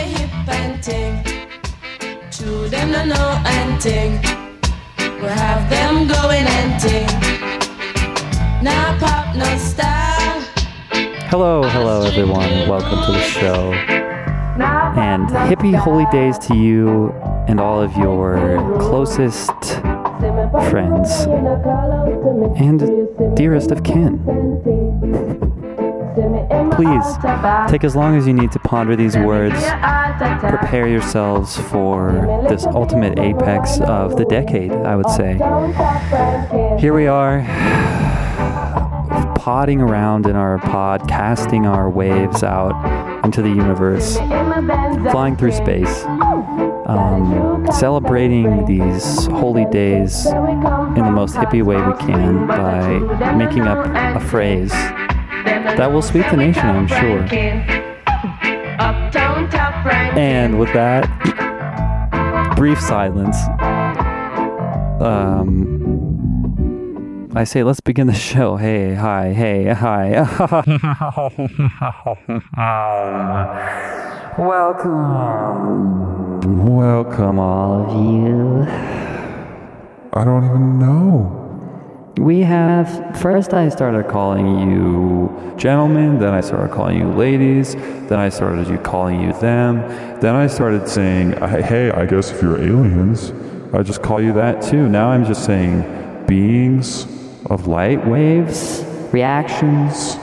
We hip and ting. True, them no know and ting. We have them going and ting. Now pop no style. Hello, hello, everyone, welcome to the show. And hippie holy days to you and all of your closest friends and dearest of kin. Please take as long as you need to ponder these words. Prepare yourselves for this ultimate apex of the decade, I would say. Here we are, podding around in our pod, casting our waves out into the universe, flying through space, um, celebrating these holy days in the most hippie way we can by making up a phrase that will sweep the nation, I'm sure. And with that, brief silence. Um, I say, let's begin the show. Hey, hi, hey, hi. Welcome. Welcome, all of you. I don't even know. We have, first I started calling you gentlemen, then I started calling you ladies, then I started you calling you them, then I started saying, hey, I guess if you're aliens, I just call you that too. Now I'm just saying beings of light waves, reactions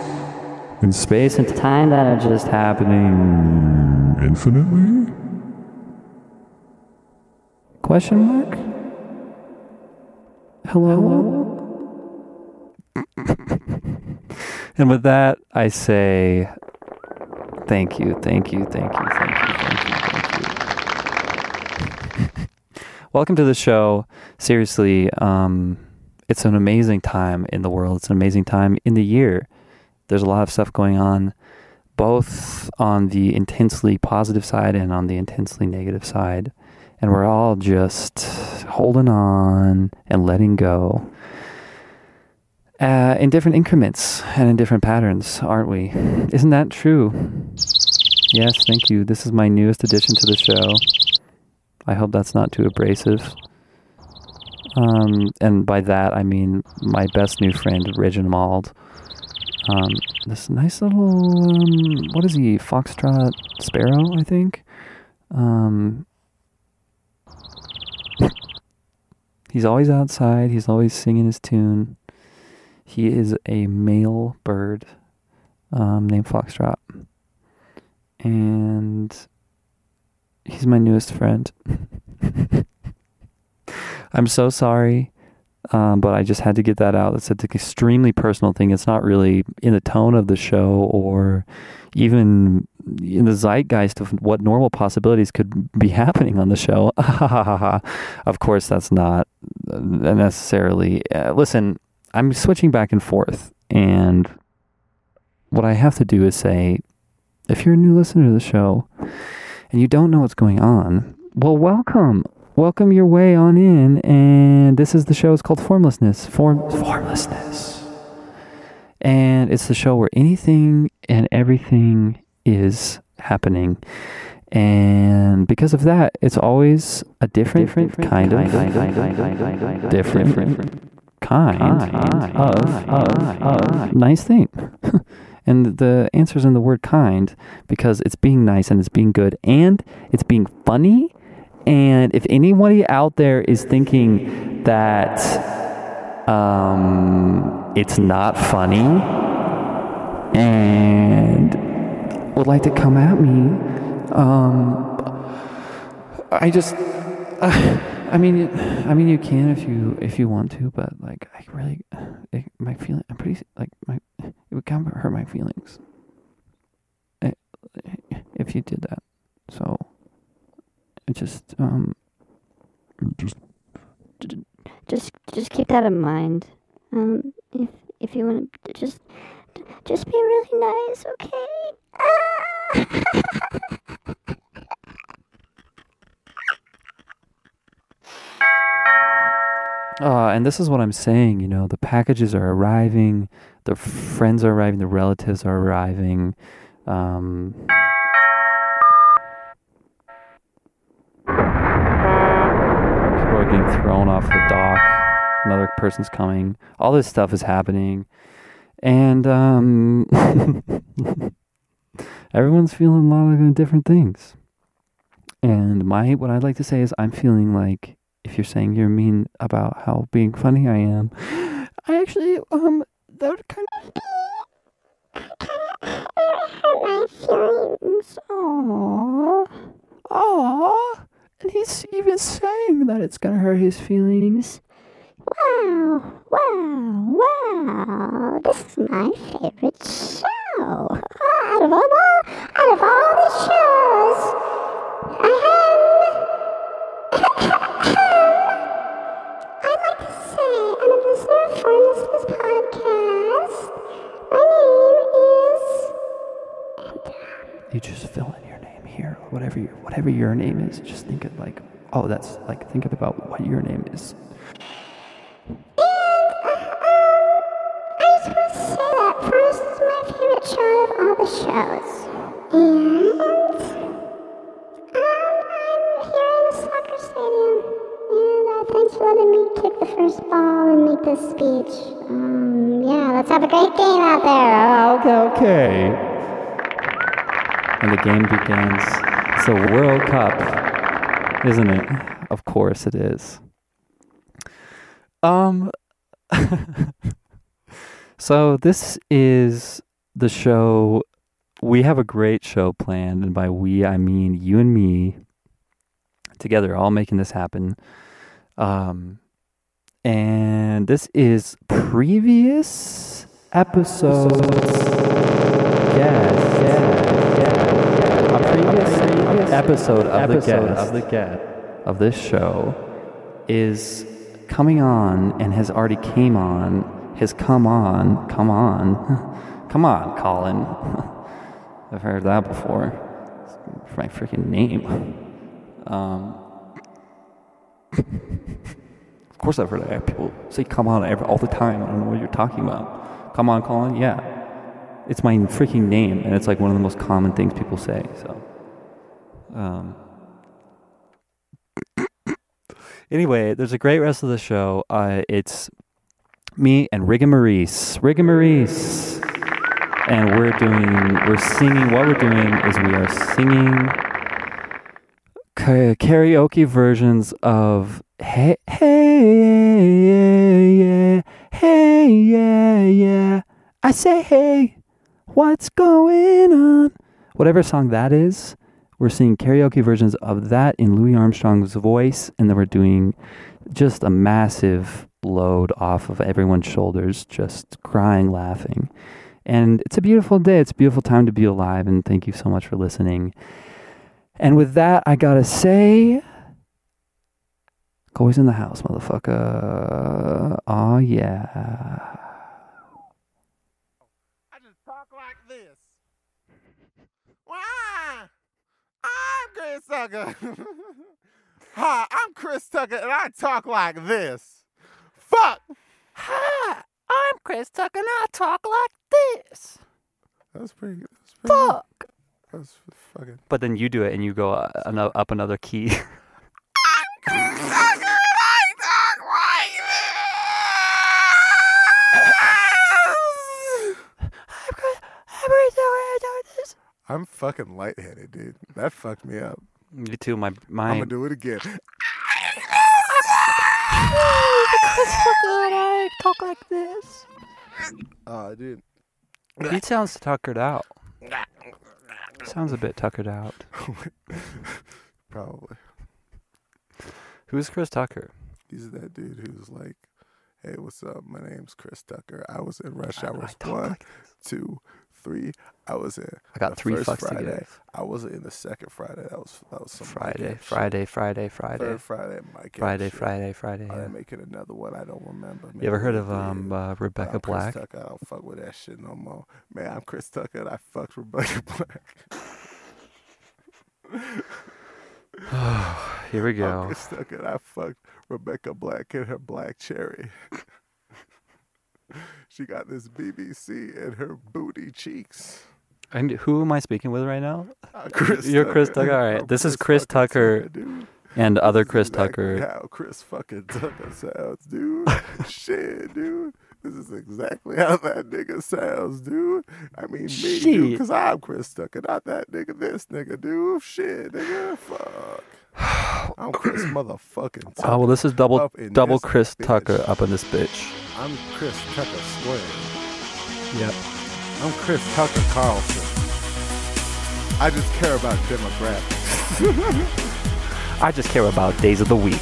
in space and time that are just happening. Infinitely? Question mark? Hello? and with that, I say thank you, thank you, thank you, thank you, thank you, thank you. Welcome to the show. Seriously, um, it's an amazing time in the world. It's an amazing time in the year. There's a lot of stuff going on, both on the intensely positive side and on the intensely negative side. And we're all just holding on and letting go uh, in different increments and in different patterns, aren't we? Isn't that true? Yes, thank you. This is my newest addition to the show. I hope that's not too abrasive. Um, and by that, I mean my best new friend, Reginald. Um, this nice little, um, what is he, Foxtrot Sparrow, I think? Um, he's always outside, he's always singing his tune. He is a male bird um, named Foxtrot. And he's my newest friend. I'm so sorry, um, but I just had to get that out. It's an extremely personal thing. It's not really in the tone of the show or even in the zeitgeist of what normal possibilities could be happening on the show. of course, that's not necessarily. Uh, listen, I'm switching back and forth, and what I have to do is say, if you're a new listener to the show and you don't know what's going on, well, welcome. Welcome your way on in. And this is the show. It's called Formlessness. Form Formlessness. And it's the show where anything and everything is happening. And because of that, it's always a different, different kind of, different, different kind, of, of, of nice thing. and the answer's in the word kind because it's being nice and it's being good and it's being funny. And if anybody out there is thinking that um, it's not funny and would like to come at me, um, I just. Uh, I mean, I mean, you can if you if you want to, but like, I really, it, my feeling, I'm pretty like my, it would kind of hurt my feelings, it, if you did that. So, it just um, Just just just keep that in mind. Um, if if you want to just just be really nice, okay? Uh, and this is what I'm saying, you know, the packages are arriving, the friends are arriving, the relatives are arriving. Um, people are getting thrown off the dock, another person's coming. All this stuff is happening. And um, everyone's feeling a lot of different things. And my what I'd like to say is I'm feeling like if you're saying you're mean about how being funny I am, I actually um that would kind of hurt my feelings. Aww. Aww. And he's even saying that it's gonna hurt his feelings. Wow, wow, wow. This is my favorite show. Out of all, out of all the shows, I'd listener for podcast. My name is You just fill in your name here, whatever your whatever your name is. Just think of like, oh, that's like think of about what your name is. And, uh, um, I just want to say that Forrest is my favorite show of all the shows. Speech. Um, yeah, let's have a great game out there. Okay, okay. And the game begins. It's a World Cup, isn't it? Of course it is. Um. so this is the show. We have a great show planned, and by we I mean you and me together, all making this happen. Um, and this is previous episodes. Yes, yes, yes. A previous, episode of the guest of the guest of this show is coming on and has already came on. Has come on, come on, come on, Colin. I've heard that before. It's my freaking name. Um, of course, I've heard that. People say "come on" every, all the time. I don't know what you're talking about. Come on, Colin. Yeah, it's my freaking name, and it's like one of the most common things people say. So, um, anyway, there's a great rest of the show. Uh, it's me and Rigga Maurice, Rigamarise, and we're doing, we're singing. What we're doing is we are singing karaoke versions of Hey, hey, yeah, hey, yeah, yeah. I say, hey, what's going on? Whatever song that is, we're singing karaoke versions of that in Louis Armstrong's voice, and then we're doing just a massive load off of everyone's shoulders, just crying, laughing. And it's a beautiful day. It's a beautiful time to be alive, and thank you so much for listening. And with that, I gotta say, Always in the house, motherfucker. Oh yeah. I just talk like this. Why? I'm Chris Tucker. Hi, I'm Chris Tucker, and I talk like this. Fuck. Hi, I'm Chris Tucker, and I talk like this. That was pretty good. That was pretty. Fuck. That was fucking. But then you do it, and you go uh, ano- up another key. Chris Tucker, and I talk like this. I'm fucking lightheaded, dude. That fucked me up. Me too. My mind. I'm gonna do it again. I talk like this. Oh, dude. He sounds tuckered out. Sounds a bit tuckered out. Probably. Who's Chris Tucker? He's that dude who's like, "Hey, what's up? My name's Chris Tucker. I was in Rush I- I Hours talk one, like two, three. I was in. I got the three first fucks to give. I wasn't in the second Friday. That was that was some Friday, Friday, Friday, Friday, Third Friday, Mike Friday. Friday, Friday. Oh, Yeah. making another one. I don't remember. You ever heard of um uh, Rebecca I'm Chris Black? Tucker. I don't fuck with that shit no more. Man, I'm Chris Tucker and I fucked Rebecca Black. Here we I'm go. Chris Tucker I fucked Rebecca Black and her black cherry. she got this BBC in her booty cheeks. And who am I speaking with right now? Uh, Chris You're Chris Tucker. All right. I'm This is Chris Tucker. and other This Chris exactly Tucker. How Chris fucking Tucker sounds, dude. Shit, dude. This is exactly how that nigga sounds, dude. I mean, me, dude, because I'm Chris Tucker, not that nigga, this nigga, dude. Shit, nigga, fuck. I'm Chris motherfucking Tucker. Oh well, this is double double Chris bitch. Tucker up in this bitch. I'm Chris Tucker Square. Yep. I'm Chris Tucker Carlson. I just care about demographics. I just care about days of the week.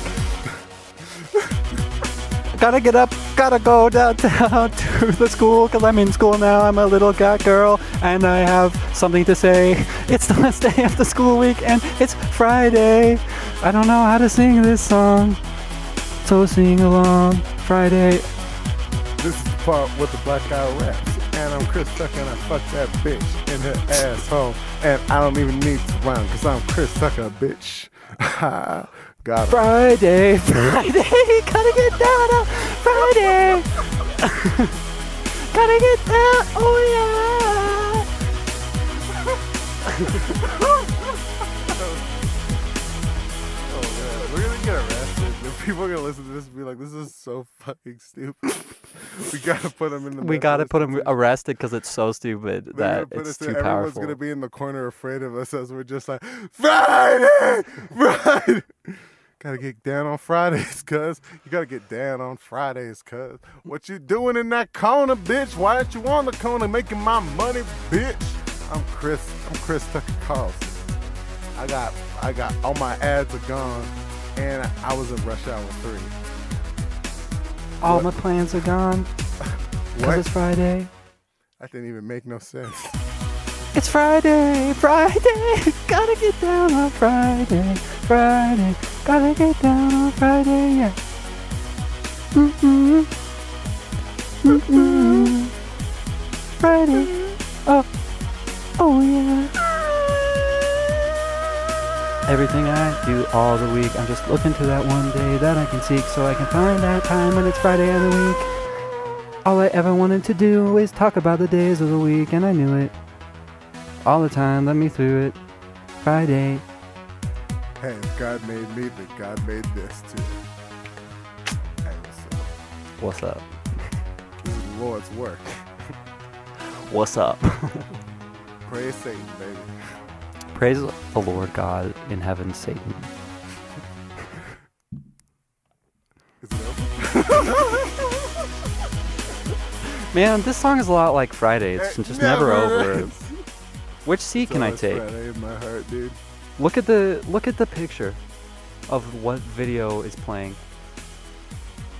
Gotta get up, gotta go downtown to the school because I'm in school now. I'm a little got girl and I have something to say. It's the last day of the school week and it's Friday. I don't know how to sing this song. So sing along. Friday. This is the part with the black guy raps. And I'm Chris Tucker and I fuck that bitch in her asshole. And I don't even need to rhyme because I'm Chris Tucker, bitch. Got him. Friday, Friday, gotta get down on Friday. gotta get down, oh yeah. Oh, man. We're to get arrested. If people are to listen to this and be like, this is so fucking stupid. we got to put them in the We gotta put him arrested because it's so stupid that it's too. Everyone's powerful. gonna be in the corner afraid of us as we're just like Friday, Friday. Gotta get down on Fridays, cuz you gotta get down on Fridays, cuz what you doing in that corner, bitch? Why aren't you on the corner making my money, bitch? I'm Chris. I'm Chris Tucker Carlson. I got, I got all my ads are gone, and I was in Rush Hour Three. All What? my plans are gone. What? it's Friday. That didn't even make no sense. It's Friday, Friday. Gotta get down on Friday, Friday. Gotta get down on Friday, yeah. Mm-mm. Mm-mm. Friday. Oh, oh yeah. Everything I do all the week, I'm just looking to that one day that I can seek so I can find that time when it's Friday of the week. All I ever wanted to do is talk about the days of the week, and I knew it. All the time, let me through it. Friday. Hey, if God made me, then God made this too. Hey, what's up? What's up? This is the Lord's work. What's up? Praise Satan, baby. Praise the Lord God in heaven, Satan. Over? Man, this song is a lot like Friday. It's It just never, over. is. Which seat can I take? Friday in my heart, dude. Look at the look at the picture of what video is playing.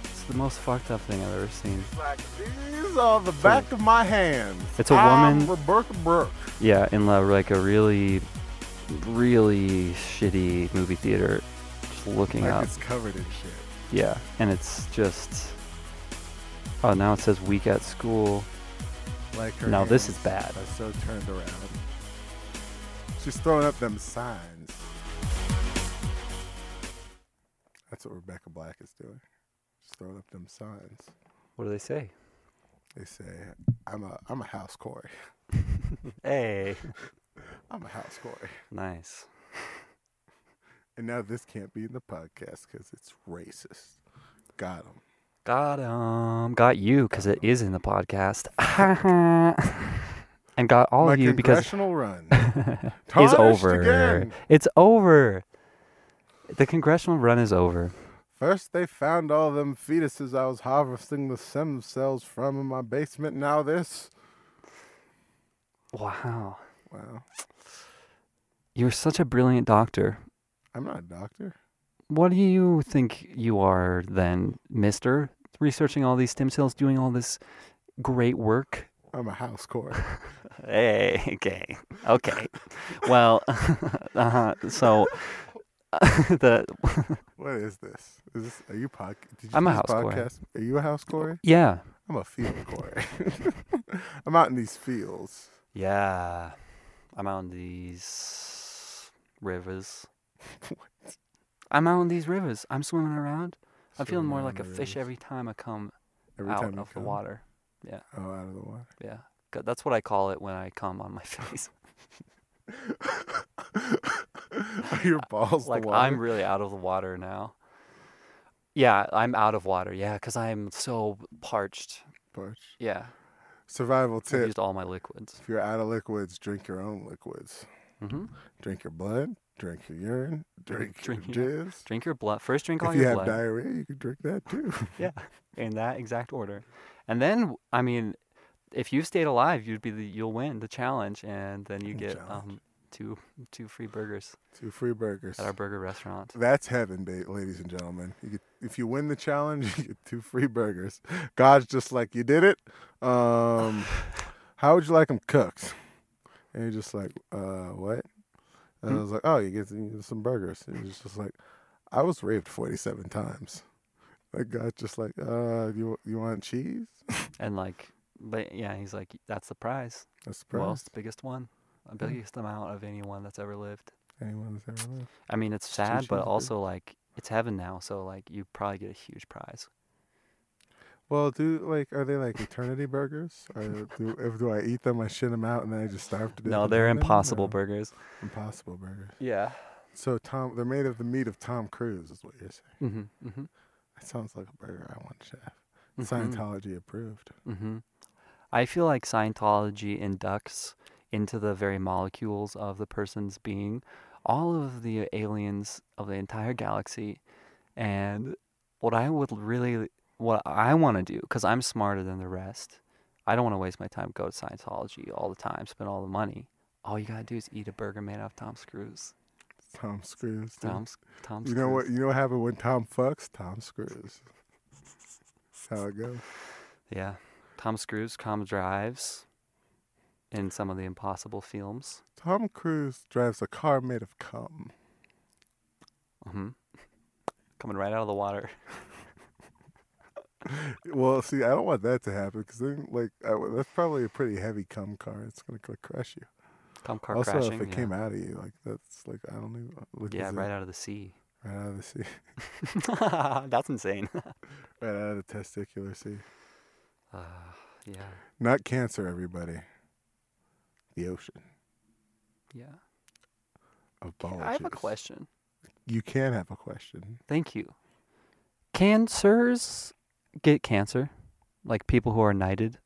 It's the most fucked up thing I've ever seen. Like, these are the back of my hands. It's a I'm woman- Rebecca Brooke. Yeah, in la, like a really, really shitty movie theater, just looking Like up. it's covered in shit. Yeah, and it's just. Oh, now it says week at school. Like her No, this is bad. So turned around. She's throwing up them signs. That's what Rebecca Black is doing. She's throwing up them signs. What do they say? They say, "I'm a, I'm a house Corey. Hey. I'm a house Corey." Nice. And now this can't be in the podcast because it's racist. Got him. Got him. Got you because it is in the podcast. And got all My of you because congressional run. is over. again. It's over. The congressional run is over. First, they found all them fetuses I was harvesting the stem cells from in my basement. Now this. Wow. Wow. You're such a brilliant doctor. I'm not a doctor. What do you think you are then, mister? Researching all these stem cells, doing all this great work? I'm a house Corey. Hey, okay. Okay. well, uh so the what is this? Is this? Are you pod? Did you I'm a just house Corey. podcast? Are you a house Corey? yeah. I'm a field Corey. I'm out in these fields. Yeah. I'm out in these rivers. I'm out in these rivers. I'm swimming around. I'm feeling more like a the fish every time I come Every out time of the come. Water. Oh, out of the water. Yeah. That's what I call it when I come on my face. Are your balls like the water? I'm really out of the water now. Yeah, I'm out of water. Yeah, because I'm so parched. Parch. Yeah, Survival tip: used all my liquids. If you're out of liquids, drink your own liquids. Mm-hmm. Drink your blood. Drink your urine. Drink, Drink your your- jizz. Drink your blood. First, drink all your blood. If you have diarrhea, you can drink that too. Yeah, in that exact order. And then, I mean, if you stayed alive, you'd be the you'll win the challenge, and then you get um two two free burgers Two free burgers. at our burger restaurant. That's heaven, ba- ladies and gentlemen. You get, if you win the challenge, you get two free burgers. God's just like, you did it. Um, how would you like them cooked? And you're just like, uh, what? And Hmm? I was like, oh, you get, some burgers. And he's just like, I was raped 47 times. Like God's just like, uh, you you want cheese? And like, but yeah, he's like, that's the prize. That's the Well, it's the biggest one, the biggest amount of anyone that's ever lived. Anyone that's ever lived. I mean, it's sad, but also like it's heaven now, so like you probably get a huge prize. Well, do like are they like eternity burgers? Or do if do I eat them, I shit them out, and then I just starve to death? No, they're impossible No. burgers. Impossible burgers. Yeah. So Tom, they're made of the meat of Tom Cruise, is what you're saying. Mm-hmm. Mm-hmm. That sounds like a burger I want to have. Mhm. Scientology approved. Mm-hmm. I feel like Scientology inducts into the very molecules of the person's being all of the aliens of the entire galaxy. And what I would really, what I want to do, because I'm smarter than the rest, I don't want to waste my time go to Scientology all the time, spend all the money. All you gotta do is eat a burger made out of Tom Cruise. Tom Cruise. dude. Tom's, Tom's you know what? You know what happened when Tom fucks? Tom screws. That's how it goes. Yeah. Tom Cruise, Tom drives in some of the impossible films. Tom Cruise drives a car made of cum. hmm Coming right out of the water. Well, see, I don't want that to happen because then, like, I, that's probably a pretty heavy cum car. It's gonna like, crush you. Come car also, crashing. if it yeah. came out of you, like, that's like, I don't even. Like, yeah, is it right out of the sea. right out of the sea, That's insane. right out of the testicular sea. uh, yeah, Not cancer, everybody. The ocean yeah. of bulges. I have a question. You can have a question. Thank you. Cancers get cancer, like people who are knighted.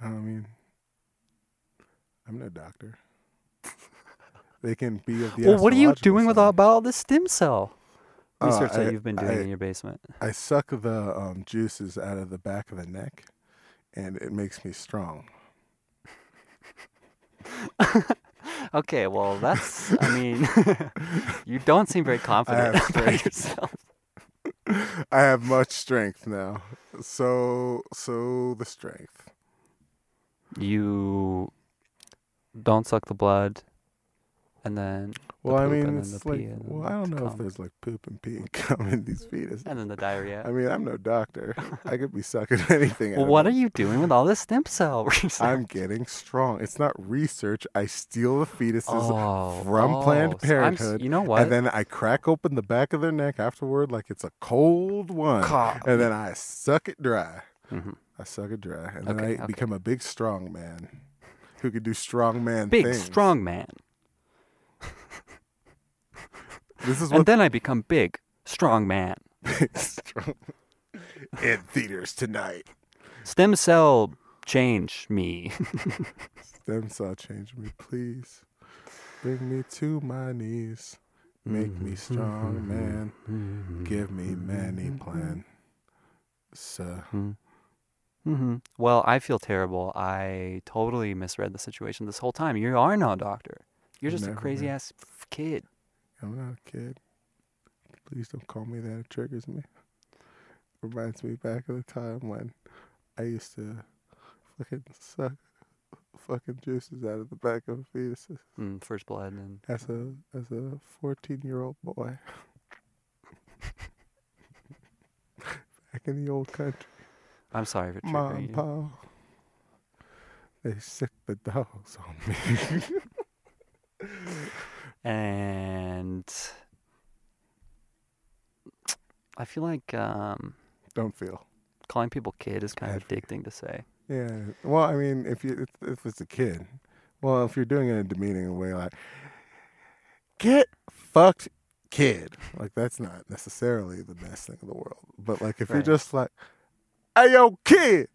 I mean, I'm no doctor. they can be of the. well, what are you doing with all, about all this stem cell Oh, research that I- you've been doing I- in your basement? I suck the um, juices out of the back of the neck, and it makes me strong. Okay, well, that's. I mean, you don't seem very confident about yourself. I have much strength now. So, so the strength. You don't suck the blood, and then the Well, I mean, it's like, well, I don't know if there's like poop and pee and cum in these fetuses. and then the diarrhea. I mean, I'm no doctor. I could be sucking anything. well, out what are you doing with all this stem cell research? I'm getting strong. It's not research. I steal the fetuses oh, from oh, Planned so Parenthood, you know what? and then I crack open the back of their neck afterward like it's a cold one, and then I suck it dry. Mhm. I suck it dry, and then I okay. become a big strong man who could do strong man Big, things. strong man. This is And what then I become big, strong man. strong in theaters tonight. Stem cell change me. Stem cell change me, please. Bring me to my knees. Make me strong, man. Give me many mm-hmm. plan. So, hmm Well, I feel terrible. I totally misread the situation this whole time. You are no doctor. You're just a crazy been. ass kid. I'm not a kid. Please don't call me that. It triggers me. Reminds me back of the time when I used to fucking suck fucking juices out of the back of fetuses Mm, first blood and as a as a 14 year old boy. back in the old country, I'm sorry for triggering mom, you. pa, they sick the dogs on me. And I feel like um, don't feel. calling people kid is kind of Bad for you. addicting to say. Yeah. Well, I mean, if you if, if it's a kid, well, if you're doing it in a demeaning way, like, get fucked, kid. Like that's not necessarily the best thing in the world. But like if you're just like, hey yo, kid.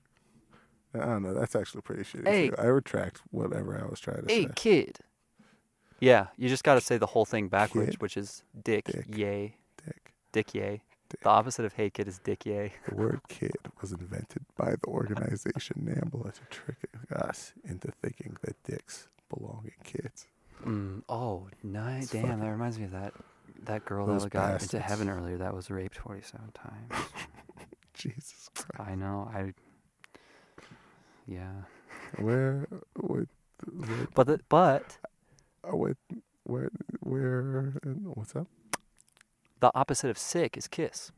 I don't know. That's actually pretty shitty. Hey. too. I retract whatever I was trying to Hey, say. Hey, kid. Yeah, you just got to say the whole thing backwards, Kid. which is dick, Dick. yay, Dick. dick yay. Dick. The opposite of hey kid is dick yay. The word kid was invented by the organization NAMBLA to trick us into thinking that dicks belong in kids. Mm, oh, nice. It's Damn, fucking- that reminds me of that that girl Those that got into heaven earlier that was raped 47 times. Jesus Christ. I know. I Yeah. Where would But the, but uh, what where where what's up? the opposite of sick is kiss.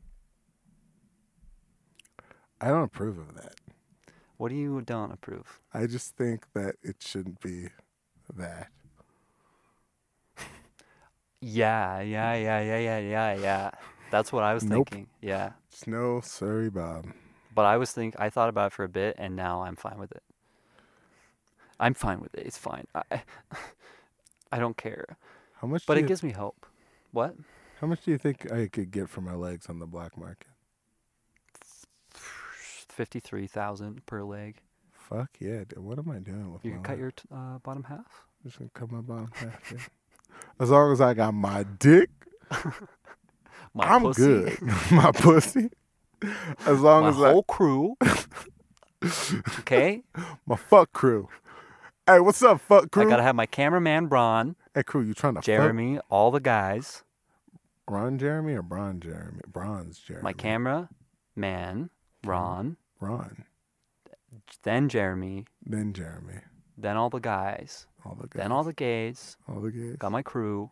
I don't approve of that. What do you don't approve? I just think that it shouldn't be that. Yeah, yeah, yeah, yeah, yeah, yeah, yeah. That's what I was Nope. thinking. Yeah. Just no, sorry, Bob. But I was think I thought about it for a bit and now I'm fine with it. I'm fine with it. It's fine. I I don't care. How much? But it gives me hope. What? How much do you think I could get for my legs on the black market? 53,000 per leg. Fuck yeah! Dude. What am I doing with You can cut leg? your t- uh, bottom half? Just gonna cut my bottom half. Yeah. As long as I got my dick, My I'm pussy, good. my pussy. As long My as I whole crew. okay? my fuck crew. Hey, what's up, fuck crew? I got to have my cameraman Bron, hey, crew, you trying to Jeremy, all the guys, fuck Ron Jeremy or Bron Jeremy? Bronze Jeremy. my camera man, Ron, Ron, then Jeremy, then Jeremy, then all the guys, all the guys, then all the gays, all the gays. got my crew.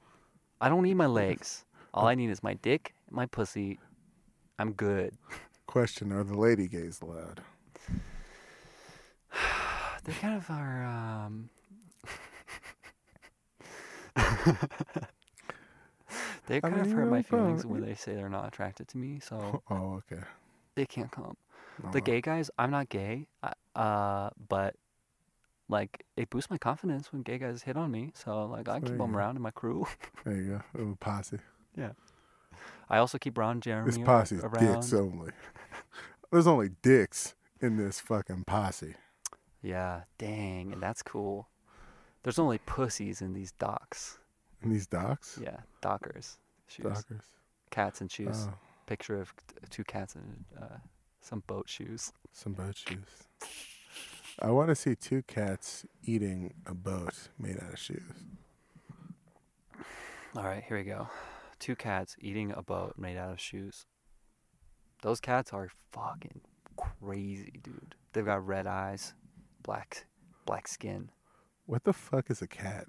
I don't need my legs. All I need is my dick, my pussy. I'm good. Question: Are the lady gays allowed? They kind of are. Um... they kind mean, of hurt my feelings when they say they're not attracted to me, so Oh, okay. they can't come. The gay guys, I'm not gay, uh, but like it boosts my confidence when gay guys hit on me. So like I There keep them go. around in my crew. There you go. Little posse. I also keep Ron Jeremy This ar- posse is around. dicks only. There's only dicks in this fucking posse. Yeah, dang, and that's cool. There's only pussies in these docks. In these docks? Yeah, dockers. Shoes. Dockers. Cats and shoes. Oh, Picture of two cats and uh, some boat shoes. some boat shoes. I want to see two cats eating a boat made out of shoes. All right, here we go. Two cats eating a boat made out of shoes. Those cats are fucking crazy, dude. They've got red eyes, black black skin. What the fuck is a cat?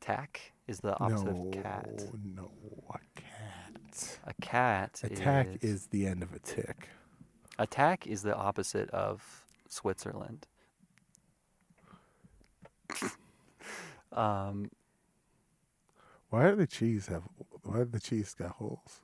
Tack is the opposite no, of cat. no, a cat. A cat Attack is, is the end of a tick. attack is the opposite of Switzerland. um, Why do the cheese have? Why the cheese got holes?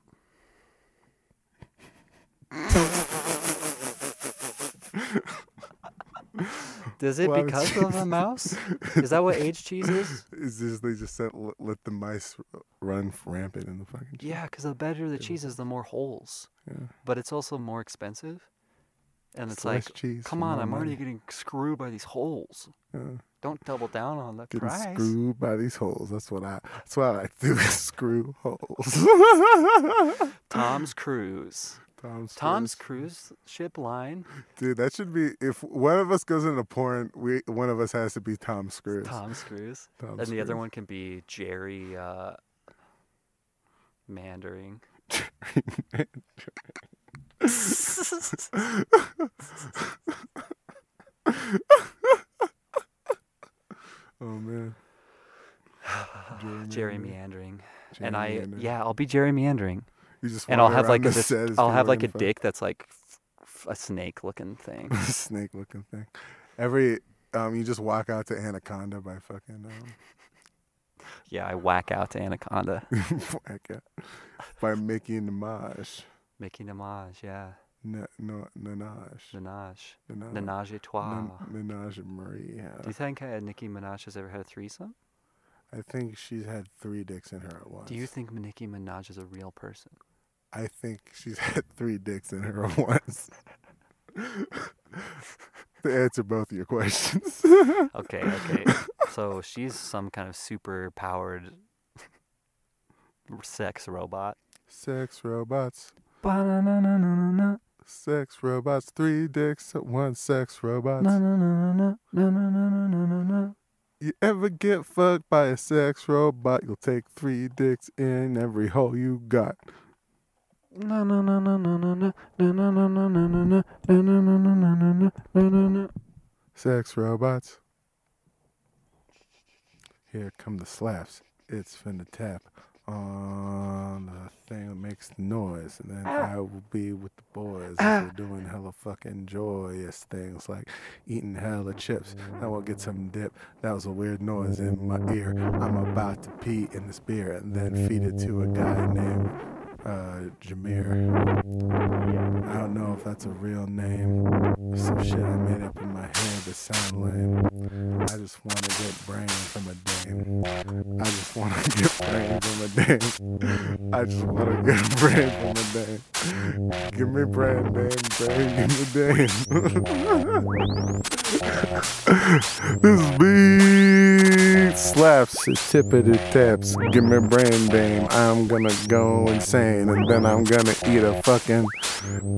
does it Why because of a mouse? Is that what age cheese is? Is this they just said let, let the mice run rampant in the fucking cheese? Yeah, because the better the cheese is, the more holes. Yeah. But it's also more expensive. And it's like, cheese come on, I'm already getting screwed by these holes. Yeah. Don't double down on the Getting price. screwed by these holes. That's what I. That's what I like to do. Screw holes. Tom's Cruise. Tom's. Tom's Cruise. Cruise ship line. Dude, that should be. If one of us goes into porn, we one of us has to be Tom Screws. Tom's Cruise. Tom and the other one can be Jerry uh, Mandering. Oh man. Jerry Meandering. Meandering. Jerry and I, Meandering. yeah, I'll be Jerry Meandering. You just And I'll have like a, this, I'll have like a in dick that's like a snake looking thing. snake looking thing. Every um, you just walk out to Anaconda by fucking um, yeah, I whack out to Anaconda. whack out by Mickey and Minaj. Mickey Minaj, yeah. No, no, Minaj. Minaj. Minaj. A trois. Minaj and Marie. Yeah. Do you think uh, Nicki Minaj has ever had a threesome? I think she's had three dicks in her at once. Do you think Nicki Minaj is a real person? I think she's had three dicks in her at once. to answer both of your questions. Okay, okay. so she's some kind of super powered sex robot. Sex robots. Ba-na-na-na-na-na. Sex robots. Three dicks at once. Sex robot. Na-na-na-na-na. Na-na-na-na-na-na. You ever get fucked by a sex robot? You'll take three dicks in every hole you got. Na-na-na-na-na-na. Na-na-na-na-na-na. Na-na-na-na-na-na. Sex robots. Here come the slaps. It's finna tap on the thing that makes the noise. And then oh. I will be with the boys. as We're ah. doing hella fucking joyous things like eating hella chips. Then we'll get some dip. That was a weird noise in my ear. I'm about to pee in this beer and then feed it to a guy named uh, Jameer. I don't know if that's a real name. Some shit I made up in my head to sound lame. I just want to get brain from a dame. I just want to get brain from a dame. I just want to get brain from a dame. Give me brain, dame, brain, give me dame. this beat slaps, tippity taps. Give me brain, dame. I'm gonna go insane, and then I'm gonna eat a fucking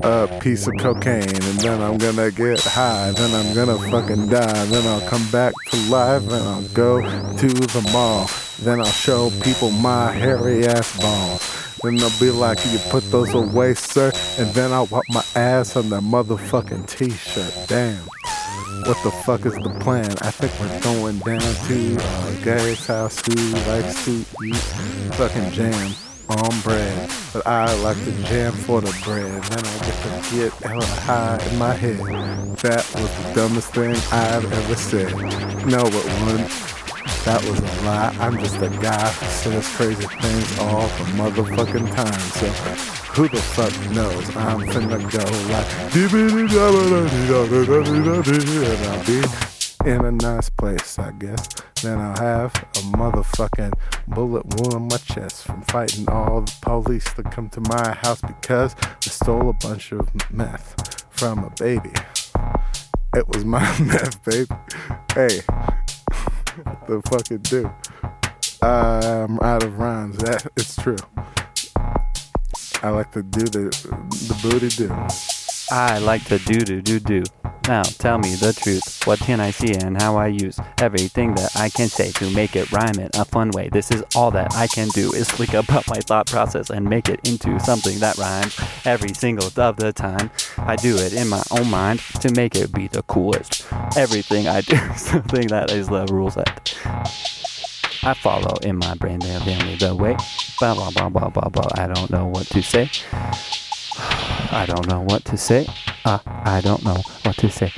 uh, piece of cocaine, and then I'm gonna get high, then I'm gonna fucking die, then I'll come back to life, and I'll go to the mall, then I'll show people my hairy ass balls. Then they'll be like, you put those away, sir, and then I'll wipe my ass on that motherfucking t-shirt. Damn. What the fuck is the plan? I think we're going down to uh, a guy's house who likes to eat fucking jam on bread. But I like to jam for the bread. Then I get to get hella high in my head. That was the dumbest thing I've ever said. No, it wasn't. That was a lie. I'm just a guy who says crazy things all the motherfucking time. So who the fuck knows? I'm finna go like and I'll be in a nice place, I guess. Then I'll have a motherfucking bullet wound on my chest from fighting all the police that come to my house because I stole a bunch of meth from a baby. It was my meth, baby. Hey, the fucking do? I'm out of rhymes. That it's true. I like to do the the booty do. I like to do do do do. Now tell me the truth. What can I see and how I use everything that I can say to make it rhyme in a fun way? This is all that I can do is think about my thought process and make it into something that rhymes every single of the time. I do it in my own mind to make it be the coolest. Everything I do is something that is the rules that I follow in my brain. They tell me the way. Blah blah blah blah blah blah. I don't know what to say. I don't know what to say. Uh, I don't know what to say.